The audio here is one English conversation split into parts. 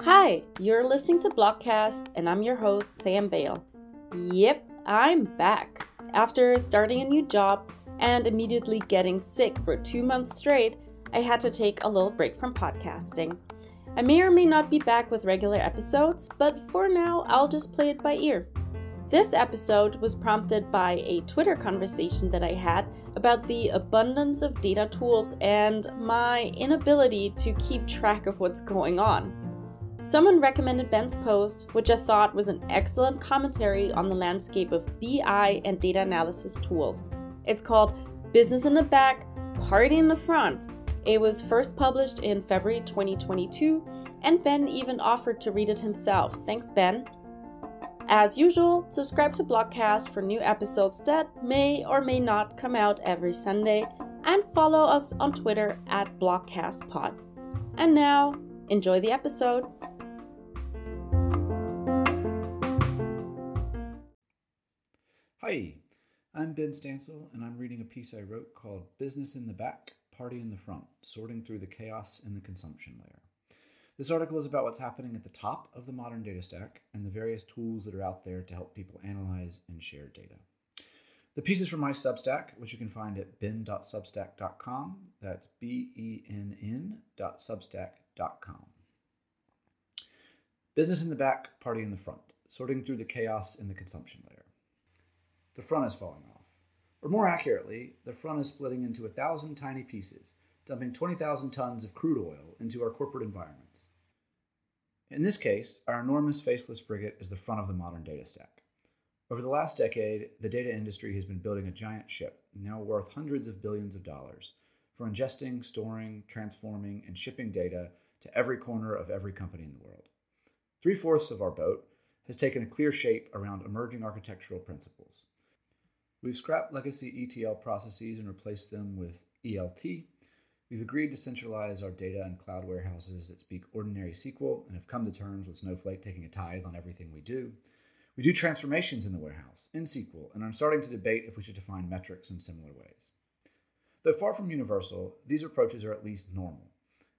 Hi, you're listening to Blockcast, and I'm your host, Sam Bale. Yep, I'm back. After starting a new job and immediately getting sick for two months straight, I had to take a little break from podcasting. I may or may not be back with regular episodes, but for now, I'll just play it by ear. This episode was prompted by a Twitter conversation that I had about the abundance of data tools and my inability to keep track of what's going on. Someone recommended Ben's post, which I thought was an excellent commentary on the landscape of BI and data analysis tools. It's called Business in the Back, Party in the Front. It was first published in February 2022, and Ben even offered to read it himself. Thanks, Ben. As usual, subscribe to Blockcast for new episodes that may or may not come out every Sunday, and follow us on Twitter at BlockcastPod. And now, enjoy the episode. Hi, I'm Benn Stancil, and I'm reading a piece I wrote called Business in the Back, Party in the Front Sorting Through the Chaos in the Consumption Layer. This article is about what's happening at the top of the modern data stack and the various tools that are out there to help people analyze and share data. The piece is from my Substack, which you can find at benn.substack.com. That's B E N N.substack.com. Business in the back, party in the front, sorting through the chaos in the consumption layer. The front is falling off. Or more accurately, the front is splitting into a thousand tiny pieces dumping 20,000 tons of crude oil into our corporate environments. In this case, our enormous faceless frigate is the front of the modern data stack. Over the last decade, the data industry has been building a giant ship, now worth hundreds of billions of dollars, for ingesting, storing, transforming, and shipping data to every corner of every company in the world. Three fourths of our boat has taken a clear shape around emerging architectural principles. We've scrapped legacy ETL processes and replaced them with ELT, We've agreed to centralize our data in cloud warehouses that speak ordinary SQL and have come to terms with Snowflake taking a tithe on everything we do. We do transformations in the warehouse in SQL and I'm starting to debate if we should define metrics in similar ways. Though far from universal, these approaches are at least normal.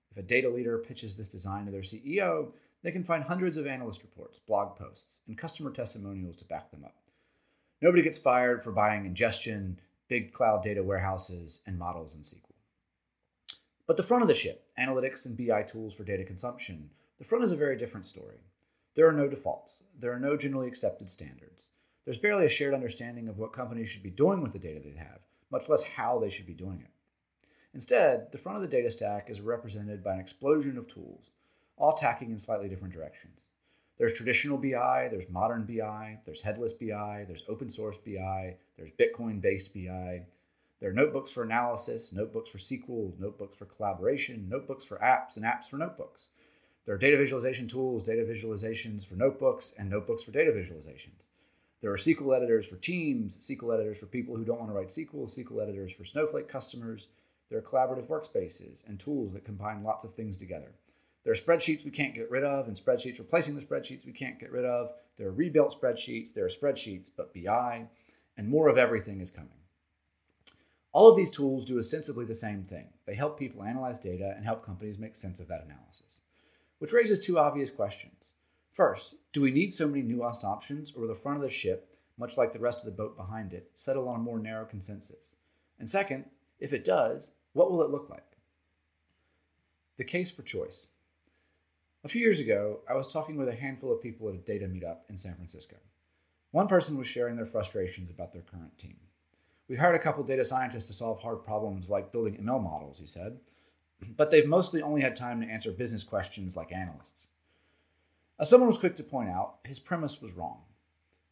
If a data leader pitches this design to their CEO, they can find hundreds of analyst reports, blog posts, and customer testimonials to back them up. Nobody gets fired for buying ingestion, big cloud data warehouses, and models in SQL. But the front of the ship, analytics and BI tools for data consumption, the front is a very different story. There are no defaults. There are no generally accepted standards. There's barely a shared understanding of what companies should be doing with the data they have, much less how they should be doing it. Instead, the front of the data stack is represented by an explosion of tools, all tacking in slightly different directions. There's traditional BI, there's modern BI, there's headless BI, there's open source BI, there's Bitcoin based BI, there are notebooks for analysis, notebooks for SQL, notebooks for collaboration, notebooks for apps, and apps for notebooks. There are data visualization tools, data visualizations for notebooks, and notebooks for data visualizations. There are SQL editors for teams, SQL editors for people who don't want to write SQL, SQL editors for Snowflake customers. There are collaborative workspaces and tools that combine lots of things together. There are spreadsheets we can't get rid of, and spreadsheets replacing the spreadsheets we can't get rid of. There are rebuilt spreadsheets, there are spreadsheets, but BI, and more of everything is coming. All of these tools do ostensibly the same thing. They help people analyze data and help companies make sense of that analysis. Which raises two obvious questions. First, do we need so many nuanced options, or will the front of the ship, much like the rest of the boat behind it, settle on a more narrow consensus? And second, if it does, what will it look like? The case for choice. A few years ago, I was talking with a handful of people at a data meetup in San Francisco. One person was sharing their frustrations about their current team. We hired a couple data scientists to solve hard problems like building ML models, he said, but they've mostly only had time to answer business questions like analysts. As someone was quick to point out, his premise was wrong.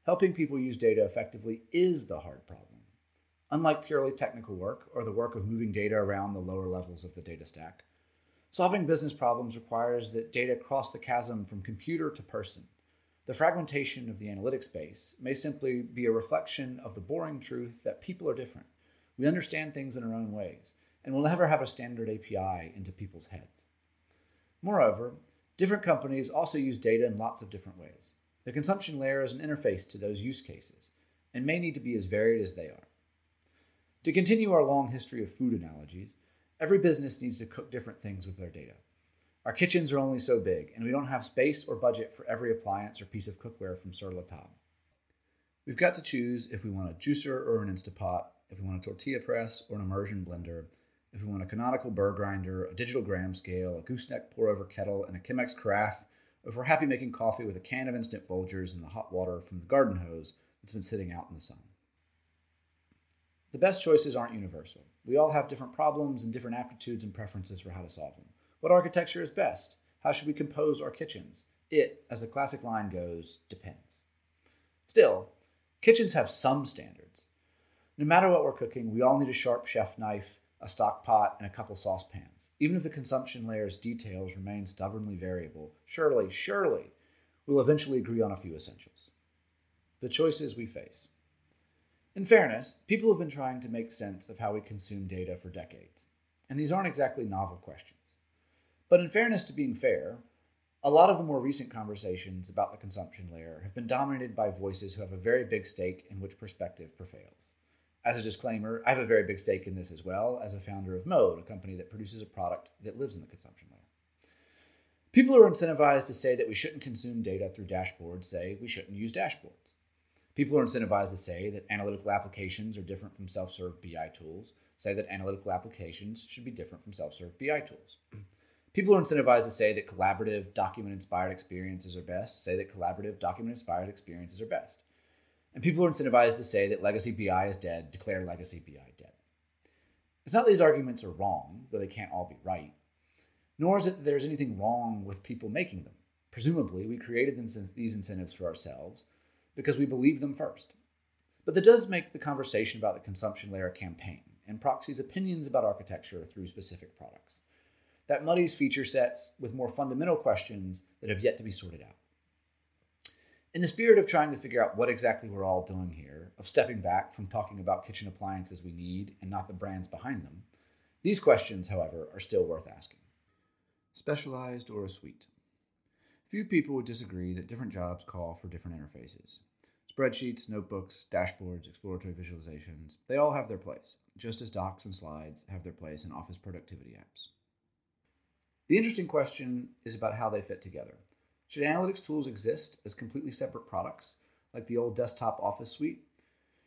Helping people use data effectively is the hard problem. Unlike purely technical work or the work of moving data around the lower levels of the data stack, solving business problems requires that data cross the chasm from computer to person the fragmentation of the analytic space may simply be a reflection of the boring truth that people are different. We understand things in our own ways, and we'll never have a standard API into people's heads. Moreover, different companies also use data in lots of different ways. The consumption layer is an interface to those use cases and may need to be as varied as they are. To continue our long history of food analogies, every business needs to cook different things with their data. Our kitchens are only so big, and we don't have space or budget for every appliance or piece of cookware from Sur La Table. We've got to choose if we want a juicer or an Instapot, if we want a tortilla press or an immersion blender, if we want a conical burr grinder, a digital gram scale, a gooseneck pour over kettle, and a Chemex carafe, or if we're happy making coffee with a can of instant Folgers and the hot water from the garden hose that's been sitting out in the sun. The best choices aren't universal. We all have different problems and different aptitudes and preferences for how to solve them. What architecture is best? How should we compose our kitchens? It, as the classic line goes, depends. Still, kitchens have some standards. No matter what we're cooking, we all need a sharp chef knife, a stock pot, and a couple saucepans. Even if the consumption layer's details remain stubbornly variable, surely, surely, we'll eventually agree on a few essentials. The choices we face. In fairness, people have been trying to make sense of how we consume data for decades, and these aren't exactly novel questions. But in fairness to being fair, a lot of the more recent conversations about the consumption layer have been dominated by voices who have a very big stake in which perspective prevails. As a disclaimer, I have a very big stake in this as well as a founder of Mode, a company that produces a product that lives in the consumption layer. People who are incentivized to say that we shouldn't consume data through dashboards say we shouldn't use dashboards. People are incentivized to say that analytical applications are different from self serve BI tools, say that analytical applications should be different from self serve BI tools. People are incentivized to say that collaborative, document inspired experiences are best, say that collaborative, document inspired experiences are best. And people are incentivized to say that legacy BI is dead, declare legacy BI dead. It's not that these arguments are wrong, though they can't all be right, nor is it that there's anything wrong with people making them. Presumably, we created these incentives for ourselves because we believe them first. But that does make the conversation about the consumption layer campaign and proxies opinions about architecture through specific products. That muddies feature sets with more fundamental questions that have yet to be sorted out. In the spirit of trying to figure out what exactly we're all doing here, of stepping back from talking about kitchen appliances we need and not the brands behind them, these questions, however, are still worth asking. Specialized or a suite? Few people would disagree that different jobs call for different interfaces. Spreadsheets, notebooks, dashboards, exploratory visualizations, they all have their place, just as docs and slides have their place in office productivity apps. The interesting question is about how they fit together. Should analytics tools exist as completely separate products, like the old desktop office suite?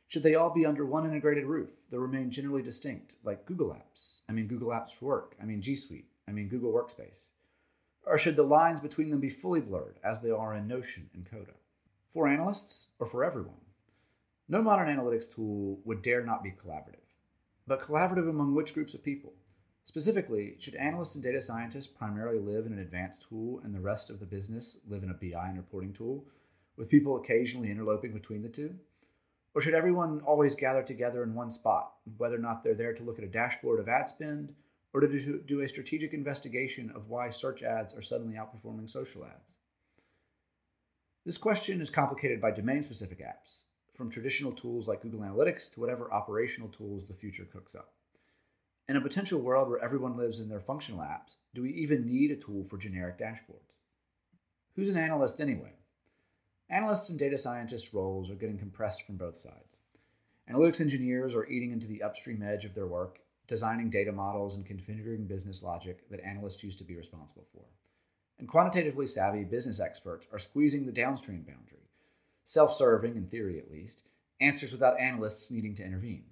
Should they all be under one integrated roof that remain generally distinct, like Google Apps? I mean, Google Apps for Work. I mean, G Suite. I mean, Google Workspace. Or should the lines between them be fully blurred, as they are in Notion and Coda? For analysts or for everyone? No modern analytics tool would dare not be collaborative. But collaborative among which groups of people? Specifically, should analysts and data scientists primarily live in an advanced tool and the rest of the business live in a BI and reporting tool, with people occasionally interloping between the two? Or should everyone always gather together in one spot, whether or not they're there to look at a dashboard of ad spend or to do a strategic investigation of why search ads are suddenly outperforming social ads? This question is complicated by domain specific apps, from traditional tools like Google Analytics to whatever operational tools the future cooks up. In a potential world where everyone lives in their functional apps, do we even need a tool for generic dashboards? Who's an analyst anyway? Analysts and data scientists' roles are getting compressed from both sides. Analytics engineers are eating into the upstream edge of their work designing data models and configuring business logic that analysts used to be responsible for. And quantitatively savvy business experts are squeezing the downstream boundary, self serving, in theory at least, answers without analysts needing to intervene.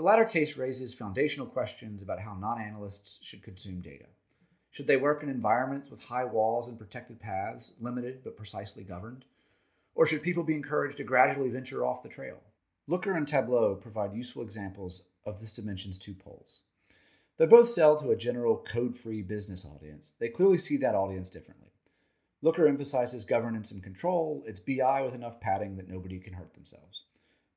The latter case raises foundational questions about how non analysts should consume data. Should they work in environments with high walls and protected paths, limited but precisely governed? Or should people be encouraged to gradually venture off the trail? Looker and Tableau provide useful examples of this dimension's two poles. They both sell to a general code free business audience. They clearly see that audience differently. Looker emphasizes governance and control, it's BI with enough padding that nobody can hurt themselves.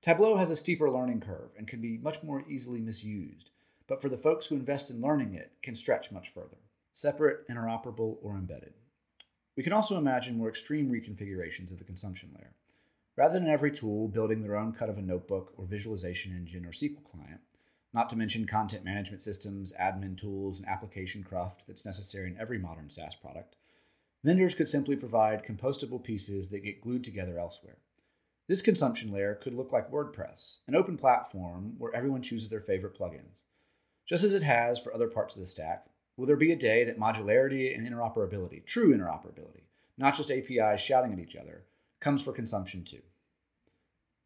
Tableau has a steeper learning curve and can be much more easily misused, but for the folks who invest in learning it, can stretch much further. Separate, interoperable, or embedded. We can also imagine more extreme reconfigurations of the consumption layer. Rather than every tool building their own cut of a notebook or visualization engine or SQL client, not to mention content management systems, admin tools, and application cruft that's necessary in every modern SaaS product, vendors could simply provide composable pieces that get glued together elsewhere. This consumption layer could look like WordPress, an open platform where everyone chooses their favorite plugins. Just as it has for other parts of the stack, will there be a day that modularity and interoperability, true interoperability, not just APIs shouting at each other, comes for consumption too?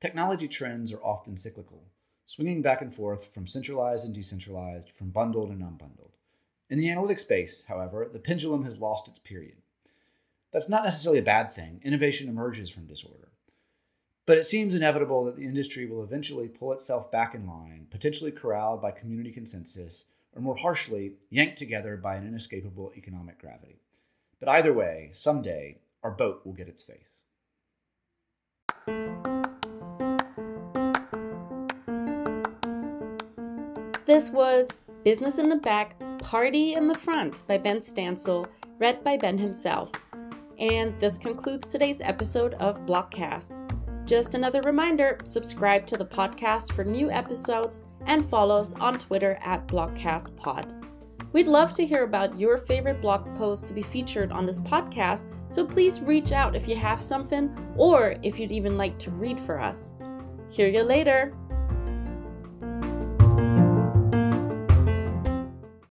Technology trends are often cyclical, swinging back and forth from centralized and decentralized, from bundled and unbundled. In the analytics space, however, the pendulum has lost its period. That's not necessarily a bad thing. Innovation emerges from disorder. But it seems inevitable that the industry will eventually pull itself back in line, potentially corralled by community consensus, or more harshly, yanked together by an inescapable economic gravity. But either way, someday, our boat will get its face. This was Business in the Back, Party in the Front by Benn Stancil, read by Ben himself. And this concludes today's episode of Blockcast. Just another reminder subscribe to the podcast for new episodes and follow us on Twitter at BlockcastPod. We'd love to hear about your favorite blog post to be featured on this podcast, so please reach out if you have something or if you'd even like to read for us. Hear you later!